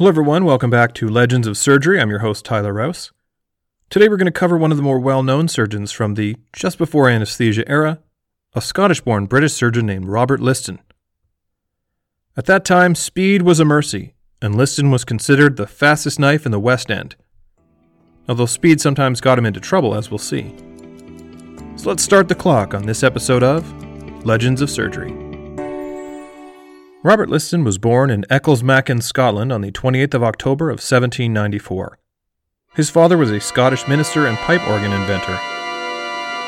Hello, everyone. Welcome back to Legends of Surgery. I'm your host, Tyler Rouse. Today, we're going to cover one of the more well known surgeons from the just before anesthesia era, a Scottish born British surgeon named Robert Liston. At that time, speed was a mercy, and Liston was considered the fastest knife in the West End. Although speed sometimes got him into trouble, as we'll see. So let's start the clock on this episode of Legends of Surgery. Robert Liston was born in Ecclesmachan, Scotland on the 28th of October of 1794. His father was a Scottish minister and pipe organ inventor.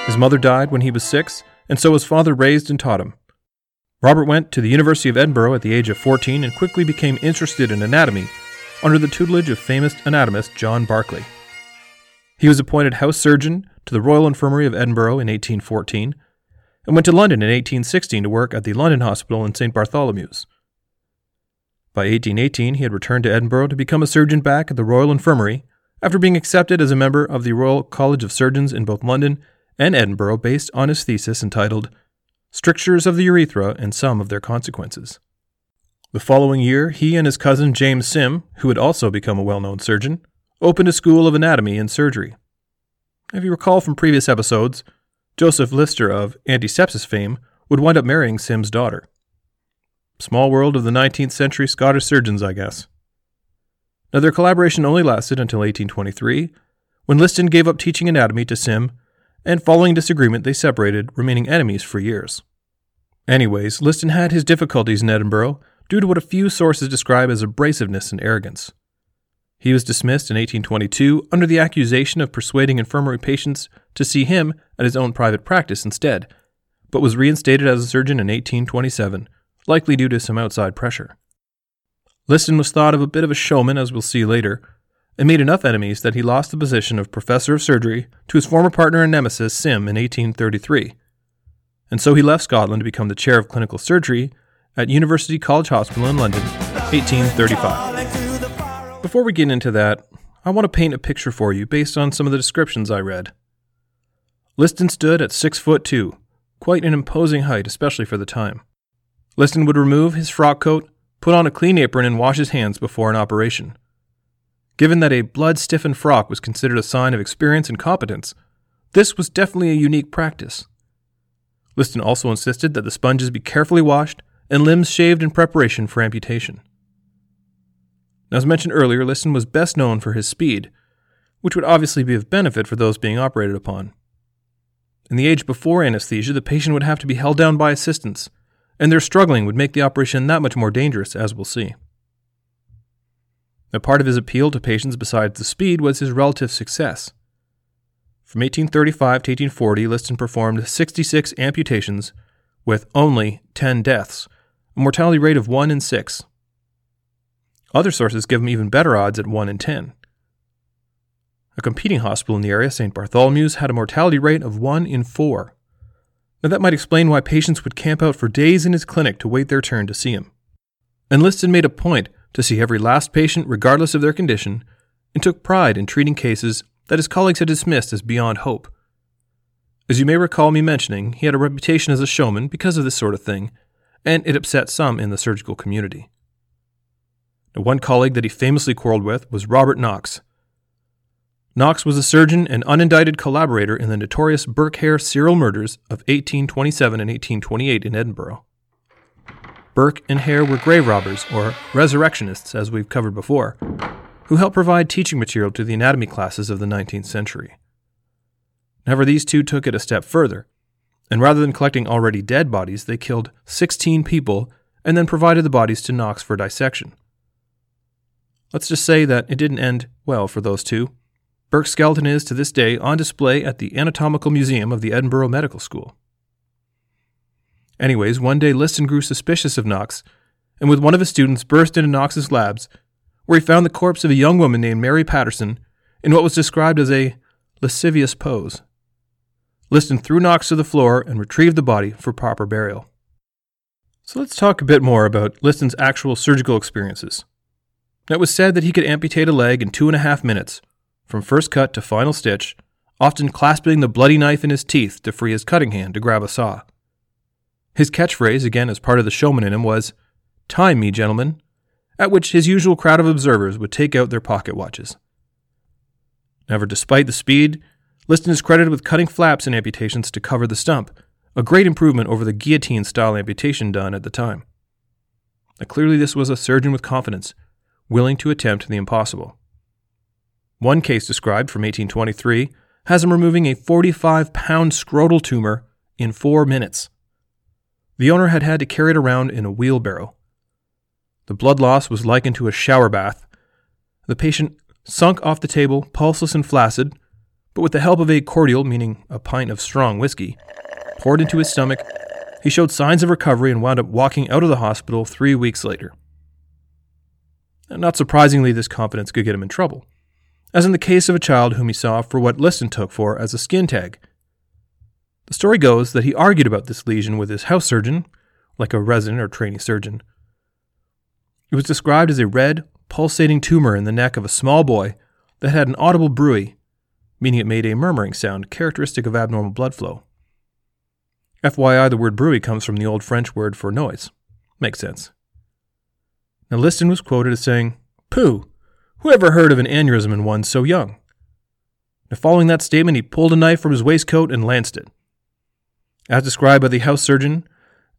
His mother died when he was six, and so his father raised and taught him. Robert went to the University of Edinburgh at the age of 14 and quickly became interested in anatomy under the tutelage of famous anatomist John Barclay. He was appointed house surgeon to the Royal Infirmary of Edinburgh in 1814 and went to London in 1816 to work at the London Hospital in St. Bartholomew's. By 1818, he had returned to Edinburgh to become a surgeon back at the Royal Infirmary after being accepted as a member of the Royal College of Surgeons in both London and Edinburgh based on his thesis entitled Strictures of the Urethra and Some of Their Consequences. The following year, he and his cousin James Sim, who had also become a well known surgeon, opened a school of anatomy and surgery. If you recall from previous episodes, Joseph Lister of antisepsis fame would wind up marrying Sim's daughter. Small world of the 19th century Scottish surgeons, I guess. Now, their collaboration only lasted until 1823, when Liston gave up teaching anatomy to Sim, and following disagreement, they separated, remaining enemies for years. Anyways, Liston had his difficulties in Edinburgh due to what a few sources describe as abrasiveness and arrogance. He was dismissed in 1822 under the accusation of persuading infirmary patients to see him at his own private practice instead, but was reinstated as a surgeon in 1827, likely due to some outside pressure. Liston was thought of a bit of a showman, as we'll see later, and made enough enemies that he lost the position of professor of surgery to his former partner and nemesis, Sim, in 1833. And so he left Scotland to become the chair of clinical surgery at University College Hospital in London, 1835. Before we get into that, I want to paint a picture for you based on some of the descriptions I read. Liston stood at six foot two, quite an imposing height, especially for the time. Liston would remove his frock coat, put on a clean apron, and wash his hands before an operation. Given that a blood stiffened frock was considered a sign of experience and competence, this was definitely a unique practice. Liston also insisted that the sponges be carefully washed and limbs shaved in preparation for amputation. Now, As mentioned earlier, Liston was best known for his speed, which would obviously be of benefit for those being operated upon. In the age before anesthesia, the patient would have to be held down by assistants, and their struggling would make the operation that much more dangerous, as we'll see. A part of his appeal to patients besides the speed was his relative success. From 1835 to 1840, Liston performed 66 amputations with only 10 deaths, a mortality rate of 1 in 6. Other sources give him even better odds at 1 in 10. A competing hospital in the area, St. Bartholomew's, had a mortality rate of 1 in 4. Now, that might explain why patients would camp out for days in his clinic to wait their turn to see him. And Liston made a point to see every last patient, regardless of their condition, and took pride in treating cases that his colleagues had dismissed as beyond hope. As you may recall me mentioning, he had a reputation as a showman because of this sort of thing, and it upset some in the surgical community. Now, one colleague that he famously quarreled with was Robert Knox. Knox was a surgeon and unindicted collaborator in the notorious Burke Hare serial murders of 1827 and 1828 in Edinburgh. Burke and Hare were grave robbers, or resurrectionists, as we've covered before, who helped provide teaching material to the anatomy classes of the 19th century. However, these two took it a step further, and rather than collecting already dead bodies, they killed 16 people and then provided the bodies to Knox for dissection. Let's just say that it didn't end well for those two. Burke's skeleton is, to this day, on display at the Anatomical Museum of the Edinburgh Medical School. Anyways, one day Liston grew suspicious of Knox, and with one of his students burst into Knox's labs, where he found the corpse of a young woman named Mary Patterson in what was described as a lascivious pose. Liston threw Knox to the floor and retrieved the body for proper burial. So let's talk a bit more about Liston's actual surgical experiences. It was said that he could amputate a leg in two and a half minutes, from first cut to final stitch, often clasping the bloody knife in his teeth to free his cutting hand to grab a saw. His catchphrase, again as part of the showman in him, was, Time me, gentlemen, at which his usual crowd of observers would take out their pocket watches. Never, despite the speed, Liston is credited with cutting flaps and amputations to cover the stump, a great improvement over the guillotine style amputation done at the time. Now, clearly, this was a surgeon with confidence, willing to attempt the impossible. One case described from 1823 has him removing a 45 pound scrotal tumor in four minutes. The owner had had to carry it around in a wheelbarrow. The blood loss was likened to a shower bath. The patient sunk off the table, pulseless and flaccid, but with the help of a cordial, meaning a pint of strong whiskey, poured into his stomach, he showed signs of recovery and wound up walking out of the hospital three weeks later. Not surprisingly, this confidence could get him in trouble, as in the case of a child whom he saw for what Liston took for as a skin tag. The story goes that he argued about this lesion with his house surgeon, like a resident or trainee surgeon. It was described as a red, pulsating tumor in the neck of a small boy that had an audible bruit, meaning it made a murmuring sound characteristic of abnormal blood flow. FYI, the word bruit comes from the old French word for noise. Makes sense. Now, Liston was quoted as saying, Pooh, who ever heard of an aneurysm in one so young? Now, following that statement, he pulled a knife from his waistcoat and lanced it. As described by the house surgeon,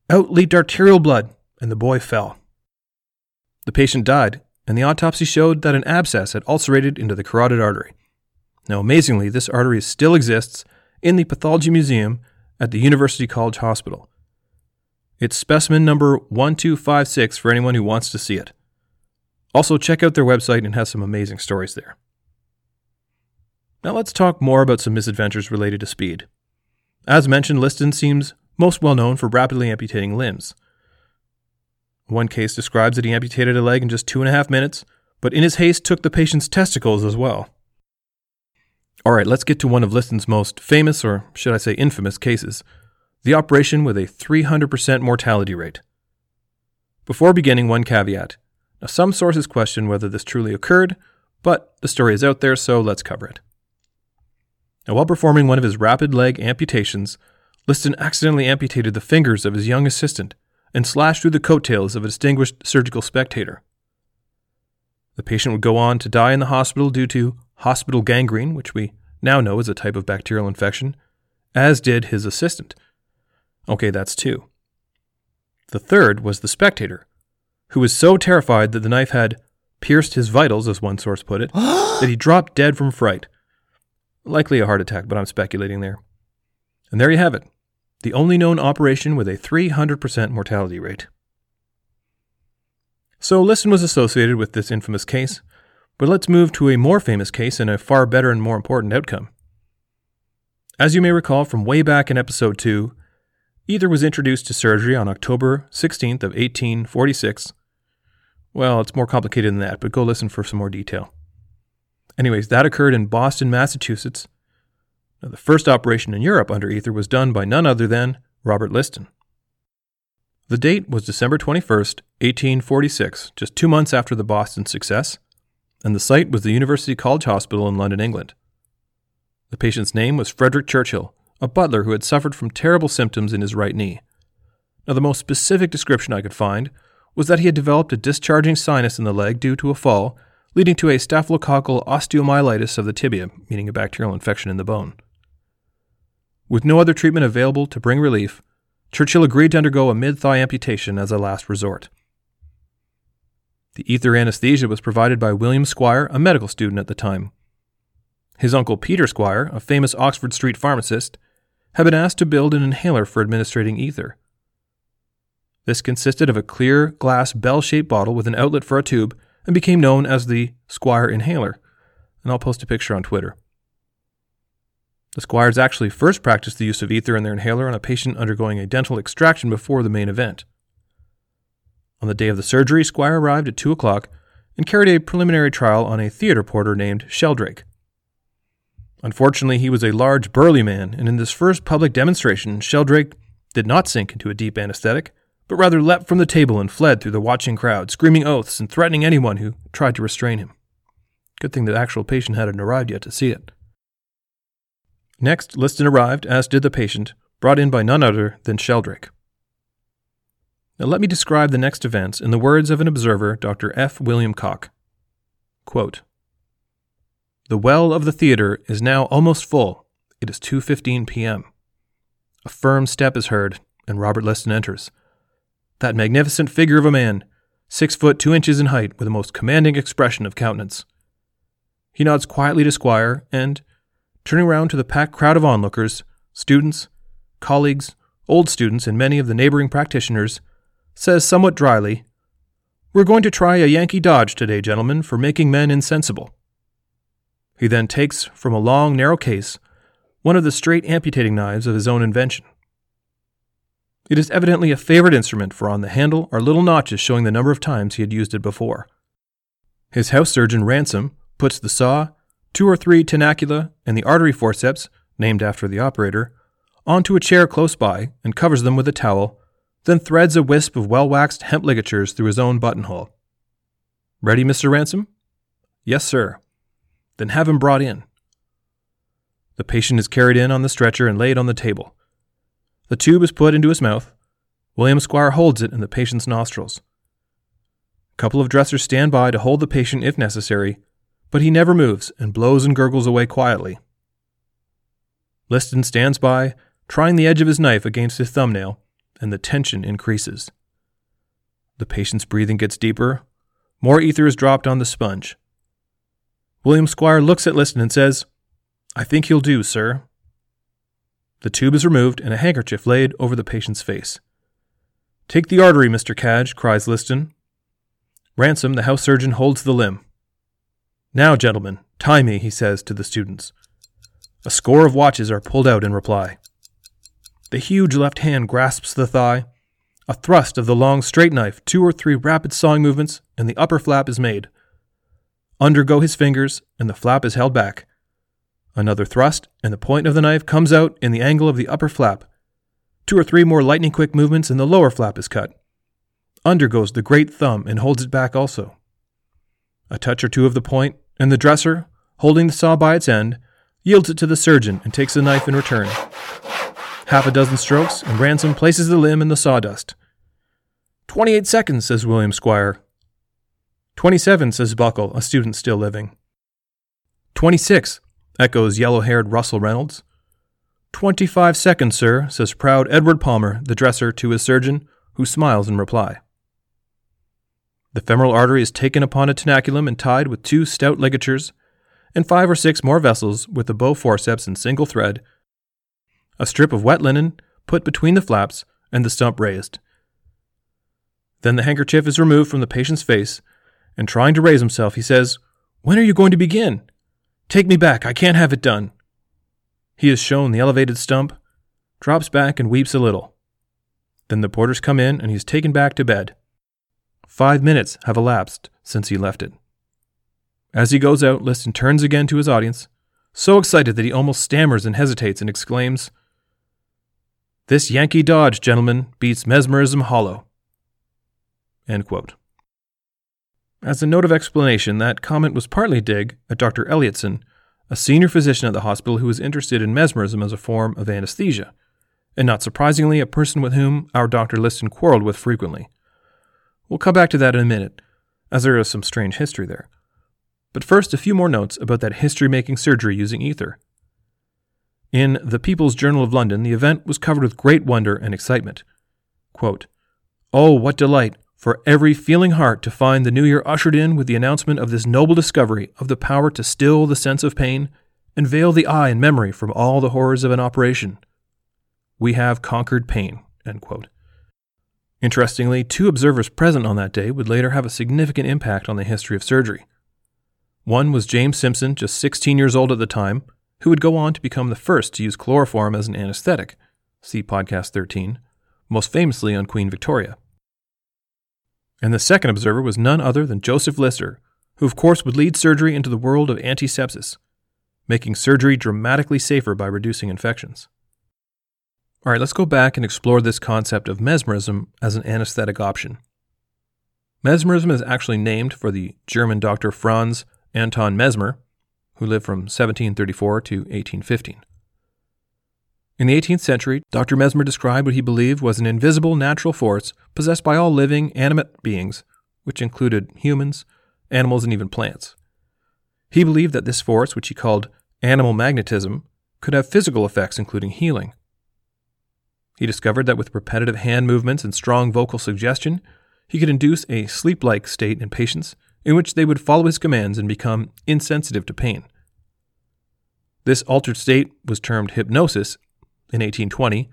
out leaked arterial blood, and the boy fell. The patient died, and the autopsy showed that an abscess had ulcerated into the carotid artery. Now, amazingly, this artery still exists in the Pathology Museum at the University College Hospital. It's specimen number 1256 for anyone who wants to see it. Also, check out their website and has some amazing stories there. Now, let's talk more about some misadventures related to speed. As mentioned, Liston seems most well known for rapidly amputating limbs. One case describes that he amputated a leg in just two and a half minutes, but in his haste took the patient's testicles as well. All right, let's get to one of Liston's most famous, or should I say infamous, cases the operation with a 300% mortality rate. Before beginning, one caveat. Now, some sources question whether this truly occurred, but the story is out there, so let's cover it. Now, while performing one of his rapid leg amputations, Liston accidentally amputated the fingers of his young assistant and slashed through the coattails of a distinguished surgical spectator. The patient would go on to die in the hospital due to hospital gangrene, which we now know is a type of bacterial infection, as did his assistant. Okay, that's two. The third was the spectator, who was so terrified that the knife had pierced his vitals, as one source put it, that he dropped dead from fright. Likely a heart attack, but I'm speculating there. And there you have it the only known operation with a 300% mortality rate. So Liston was associated with this infamous case, but let's move to a more famous case and a far better and more important outcome. As you may recall from way back in episode 2, Ether was introduced to surgery on October 16th of 1846. Well, it's more complicated than that, but go listen for some more detail. Anyways, that occurred in Boston, Massachusetts. Now, the first operation in Europe under Ether was done by none other than Robert Liston. The date was December 21st, 1846, just two months after the Boston success, and the site was the University College Hospital in London, England. The patient's name was Frederick Churchill, a butler who had suffered from terrible symptoms in his right knee. Now, the most specific description I could find was that he had developed a discharging sinus in the leg due to a fall, leading to a staphylococcal osteomyelitis of the tibia, meaning a bacterial infection in the bone. With no other treatment available to bring relief, Churchill agreed to undergo a mid thigh amputation as a last resort. The ether anesthesia was provided by William Squire, a medical student at the time. His uncle Peter Squire, a famous Oxford Street pharmacist, had been asked to build an inhaler for administrating ether. This consisted of a clear glass bell shaped bottle with an outlet for a tube and became known as the Squire inhaler, and I'll post a picture on Twitter. The Squires actually first practiced the use of ether in their inhaler on a patient undergoing a dental extraction before the main event. On the day of the surgery, Squire arrived at 2 o'clock and carried a preliminary trial on a theater porter named Sheldrake. Unfortunately, he was a large, burly man, and in this first public demonstration, Sheldrake did not sink into a deep anesthetic, but rather leapt from the table and fled through the watching crowd, screaming oaths and threatening anyone who tried to restrain him. Good thing the actual patient hadn't arrived yet to see it. Next, Liston arrived, as did the patient, brought in by none other than Sheldrake. Now let me describe the next events in the words of an observer, Dr. F. William Koch. Quote, the well of the theater is now almost full. It is 2:15 p.m. A firm step is heard, and Robert Liston enters. That magnificent figure of a man, six foot two inches in height, with a most commanding expression of countenance. He nods quietly to Squire, and, turning round to the packed crowd of onlookers, students, colleagues, old students, and many of the neighboring practitioners, says somewhat dryly, We're going to try a Yankee dodge today, gentlemen, for making men insensible. He then takes from a long, narrow case one of the straight amputating knives of his own invention. It is evidently a favorite instrument, for on the handle are little notches showing the number of times he had used it before. His house surgeon, Ransom, puts the saw, two or three tenacula, and the artery forceps, named after the operator, onto a chair close by and covers them with a towel, then threads a wisp of well waxed hemp ligatures through his own buttonhole. Ready, Mr. Ransom? Yes, sir. Then have him brought in. The patient is carried in on the stretcher and laid on the table. The tube is put into his mouth. William Squire holds it in the patient's nostrils. A couple of dressers stand by to hold the patient if necessary, but he never moves and blows and gurgles away quietly. Liston stands by, trying the edge of his knife against his thumbnail, and the tension increases. The patient's breathing gets deeper. More ether is dropped on the sponge. William Squire looks at Liston and says, I think he'll do, sir. The tube is removed and a handkerchief laid over the patient's face. Take the artery, Mr. Cadge, cries Liston. Ransom, the house surgeon, holds the limb. Now, gentlemen, tie me, he says to the students. A score of watches are pulled out in reply. The huge left hand grasps the thigh. A thrust of the long straight knife, two or three rapid sawing movements, and the upper flap is made. Under go his fingers, and the flap is held back. Another thrust, and the point of the knife comes out in the angle of the upper flap. Two or three more lightning quick movements, and the lower flap is cut. Under goes the great thumb and holds it back also. A touch or two of the point, and the dresser, holding the saw by its end, yields it to the surgeon and takes the knife in return. Half a dozen strokes, and Ransom places the limb in the sawdust. Twenty eight seconds, says William Squire. Twenty seven, says Buckle, a student still living. Twenty six, echoes yellow haired Russell Reynolds. Twenty five seconds, sir, says proud Edward Palmer, the dresser, to his surgeon, who smiles in reply. The femoral artery is taken upon a tenaculum and tied with two stout ligatures, and five or six more vessels with the bow forceps in single thread, a strip of wet linen put between the flaps, and the stump raised. Then the handkerchief is removed from the patient's face, and trying to raise himself, he says, When are you going to begin? Take me back. I can't have it done. He is shown the elevated stump, drops back, and weeps a little. Then the porters come in, and he is taken back to bed. Five minutes have elapsed since he left it. As he goes out, Liston turns again to his audience, so excited that he almost stammers and hesitates and exclaims, This Yankee Dodge, gentlemen, beats mesmerism hollow. As a note of explanation, that comment was partly dig at Dr. Elliotson, a senior physician at the hospital who was interested in mesmerism as a form of anesthesia, and not surprisingly, a person with whom our Dr. Liston quarreled with frequently. We'll come back to that in a minute, as there is some strange history there. But first, a few more notes about that history making surgery using ether. In the People's Journal of London, the event was covered with great wonder and excitement. Quote, oh, what delight! For every feeling heart to find the new year ushered in with the announcement of this noble discovery of the power to still the sense of pain and veil the eye and memory from all the horrors of an operation. We have conquered pain. Interestingly, two observers present on that day would later have a significant impact on the history of surgery. One was James Simpson, just 16 years old at the time, who would go on to become the first to use chloroform as an anesthetic. See podcast 13, most famously on Queen Victoria. And the second observer was none other than Joseph Lister, who of course would lead surgery into the world of antisepsis, making surgery dramatically safer by reducing infections. All right, let's go back and explore this concept of mesmerism as an anesthetic option. Mesmerism is actually named for the German doctor Franz Anton Mesmer, who lived from 1734 to 1815. In the 18th century, Dr. Mesmer described what he believed was an invisible natural force possessed by all living, animate beings, which included humans, animals, and even plants. He believed that this force, which he called animal magnetism, could have physical effects, including healing. He discovered that with repetitive hand movements and strong vocal suggestion, he could induce a sleep like state in patients in which they would follow his commands and become insensitive to pain. This altered state was termed hypnosis in 1820,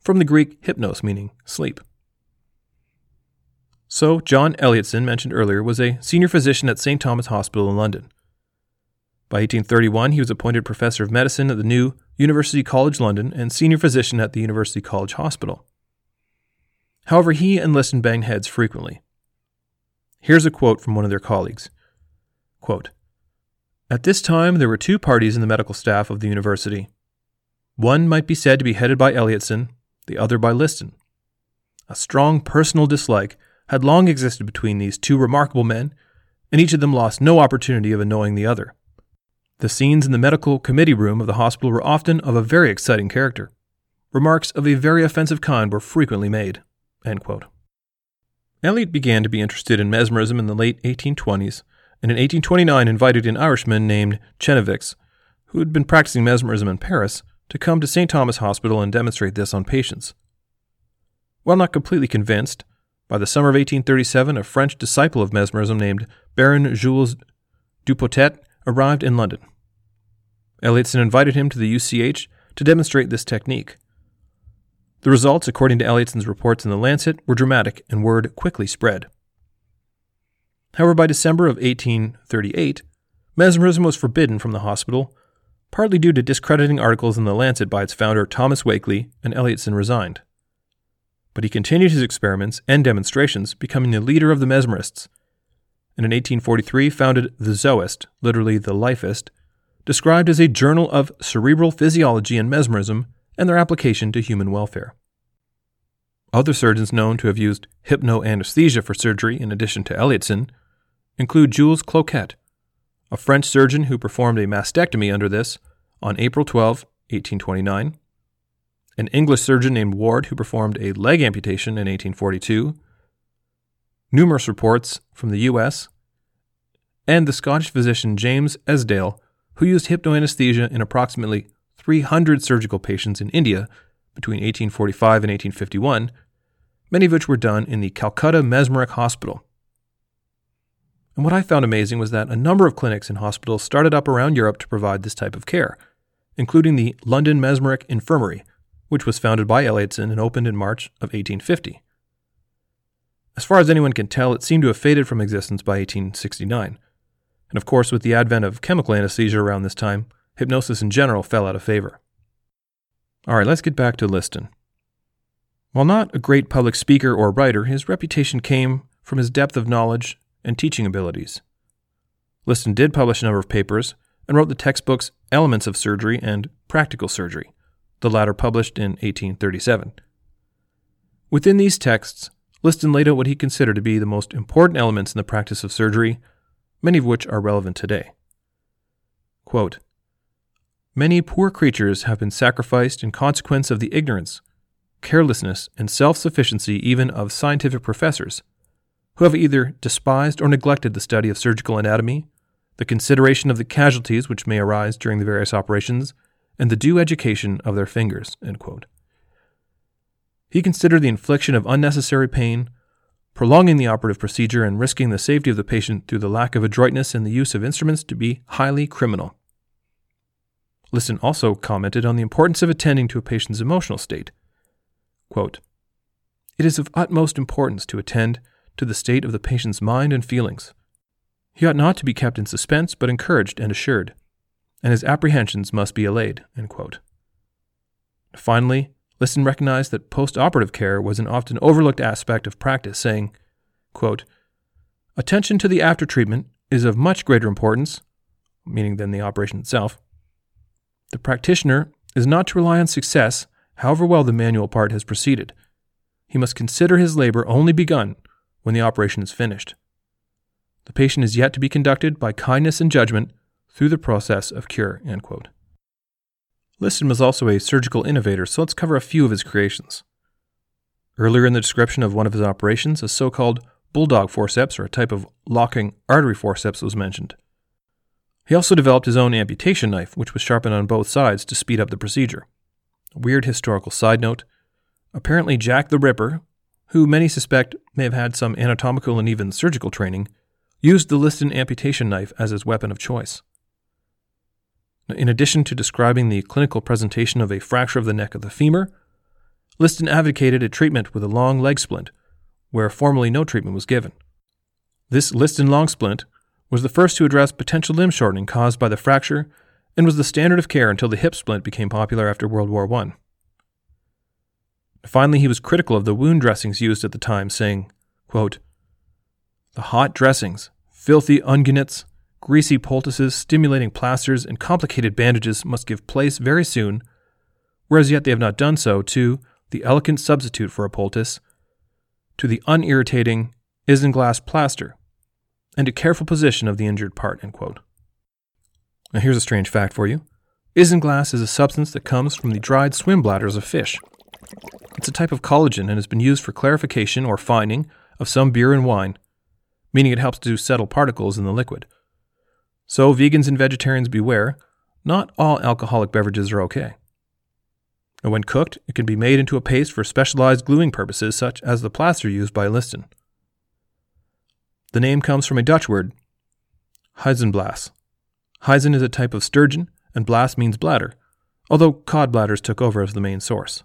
from the Greek hypnos, meaning sleep. So, John Elliotson, mentioned earlier, was a senior physician at St. Thomas Hospital in London. By 1831, he was appointed professor of medicine at the new University College London and senior physician at the University College Hospital. However, he and Liston banged heads frequently. Here's a quote from one of their colleagues quote, At this time, there were two parties in the medical staff of the university. One might be said to be headed by Elliotson, the other by Liston. A strong personal dislike had long existed between these two remarkable men, and each of them lost no opportunity of annoying the other. The scenes in the medical committee room of the hospital were often of a very exciting character. Remarks of a very offensive kind were frequently made. Eliot began to be interested in mesmerism in the late 1820s, and in 1829 invited an Irishman named Chenevix, who had been practicing mesmerism in Paris, to come to St. Thomas Hospital and demonstrate this on patients. While not completely convinced, by the summer of 1837 a French disciple of mesmerism named Baron Jules Dupotet arrived in London. Elliotson invited him to the UCH to demonstrate this technique. The results, according to Elliotson's reports in The Lancet, were dramatic and word quickly spread. However, by December of 1838, mesmerism was forbidden from the hospital, partly due to discrediting articles in The Lancet by its founder Thomas Wakley, and Elliotson resigned. But he continued his experiments and demonstrations, becoming the leader of the mesmerists, and in 1843 founded The Zoist, literally The Lifist, described as a journal of cerebral physiology and mesmerism and their application to human welfare. Other surgeons known to have used hypnoanesthesia for surgery in addition to Elliotson include Jules Cloquet, a French surgeon who performed a mastectomy under this on April 12, 1829, an English surgeon named Ward who performed a leg amputation in 1842, numerous reports from the US, and the Scottish physician James Esdaile, who used hypnoanesthesia in approximately 300 surgical patients in India between 1845 and 1851, many of which were done in the Calcutta Mesmeric Hospital. And what I found amazing was that a number of clinics and hospitals started up around Europe to provide this type of care, including the London Mesmeric Infirmary, which was founded by Elliotson and opened in March of 1850. As far as anyone can tell, it seemed to have faded from existence by 1869. And of course, with the advent of chemical anesthesia around this time, hypnosis in general fell out of favor. All right, let's get back to Liston. While not a great public speaker or writer, his reputation came from his depth of knowledge and teaching abilities. Liston did publish a number of papers and wrote the textbooks Elements of Surgery and Practical Surgery, the latter published in 1837. Within these texts, Liston laid out what he considered to be the most important elements in the practice of surgery, many of which are relevant today. Quote, Many poor creatures have been sacrificed in consequence of the ignorance, carelessness, and self sufficiency even of scientific professors, who have either despised or neglected the study of surgical anatomy, the consideration of the casualties which may arise during the various operations, and the due education of their fingers. He considered the infliction of unnecessary pain, prolonging the operative procedure, and risking the safety of the patient through the lack of adroitness in the use of instruments to be highly criminal. Liston also commented on the importance of attending to a patient's emotional state. Quote, it is of utmost importance to attend to the state of the patient's mind and feelings. He ought not to be kept in suspense, but encouraged and assured, and his apprehensions must be allayed. Finally, Liston recognized that post operative care was an often overlooked aspect of practice, saying, quote, Attention to the after treatment is of much greater importance, meaning than the operation itself, the practitioner is not to rely on success, however well the manual part has proceeded. He must consider his labor only begun when the operation is finished. The patient is yet to be conducted by kindness and judgment through the process of cure. Liston was also a surgical innovator, so let's cover a few of his creations. Earlier in the description of one of his operations, a so called bulldog forceps, or a type of locking artery forceps, was mentioned. He also developed his own amputation knife, which was sharpened on both sides to speed up the procedure. A weird historical side note apparently, Jack the Ripper, who many suspect may have had some anatomical and even surgical training, used the Liston amputation knife as his weapon of choice. In addition to describing the clinical presentation of a fracture of the neck of the femur, Liston advocated a treatment with a long leg splint, where formerly no treatment was given. This Liston long splint was the first to address potential limb shortening caused by the fracture and was the standard of care until the hip splint became popular after World War I. Finally, he was critical of the wound dressings used at the time, saying, quote, The hot dressings, filthy unguents, greasy poultices, stimulating plasters, and complicated bandages must give place very soon, whereas yet they have not done so, to the elegant substitute for a poultice, to the unirritating isinglass plaster, and a careful position of the injured part. Now, here's a strange fact for you isinglass is a substance that comes from the dried swim bladders of fish. It's a type of collagen and has been used for clarification or fining of some beer and wine, meaning it helps to settle particles in the liquid. So, vegans and vegetarians beware, not all alcoholic beverages are okay. And when cooked, it can be made into a paste for specialized gluing purposes, such as the plaster used by Liston. The name comes from a Dutch word, Huizenblas. Huizen is a type of sturgeon, and blas means bladder, although cod bladders took over as the main source.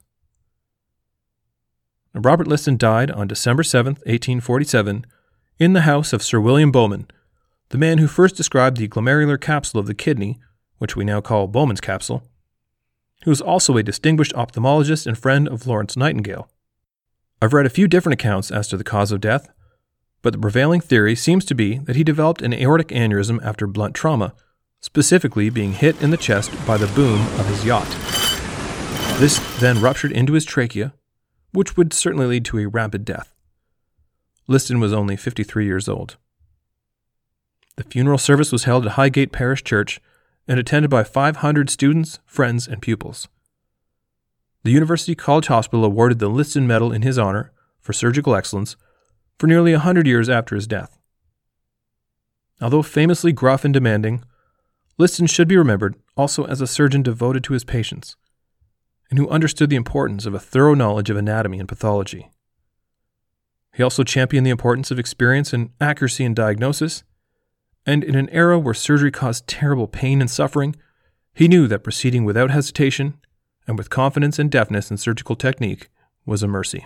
Robert Liston died on December 7, 1847, in the house of Sir William Bowman, the man who first described the glomerular capsule of the kidney, which we now call Bowman's capsule, who was also a distinguished ophthalmologist and friend of Florence Nightingale. I've read a few different accounts as to the cause of death, but the prevailing theory seems to be that he developed an aortic aneurysm after blunt trauma, specifically being hit in the chest by the boom of his yacht. This then ruptured into his trachea, which would certainly lead to a rapid death. Liston was only 53 years old. The funeral service was held at Highgate Parish Church and attended by 500 students, friends, and pupils. The University College Hospital awarded the Liston Medal in his honor for surgical excellence for nearly a hundred years after his death. Although famously gruff and demanding, Liston should be remembered also as a surgeon devoted to his patients and who understood the importance of a thorough knowledge of anatomy and pathology. He also championed the importance of experience and accuracy in diagnosis, and in an era where surgery caused terrible pain and suffering, he knew that proceeding without hesitation and with confidence and deftness in surgical technique was a mercy.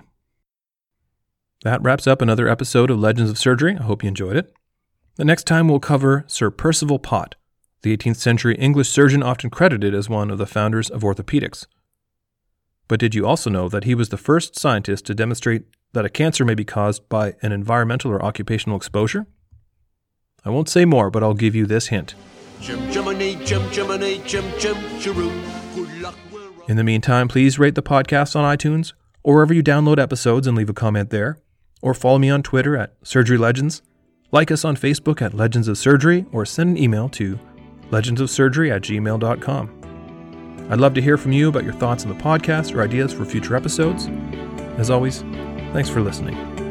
That wraps up another episode of Legends of Surgery. I hope you enjoyed it. The next time we'll cover Sir Percival Pott, the 18th century English surgeon often credited as one of the founders of orthopedics. But did you also know that he was the first scientist to demonstrate that a cancer may be caused by an environmental or occupational exposure? I won't say more, but I'll give you this hint. In the meantime, please rate the podcast on iTunes or wherever you download episodes and leave a comment there or follow me on Twitter at Surgery Legends, like us on Facebook at Legends of Surgery, or send an email to legendsofsurgery at gmail.com. I'd love to hear from you about your thoughts on the podcast or ideas for future episodes. As always, thanks for listening.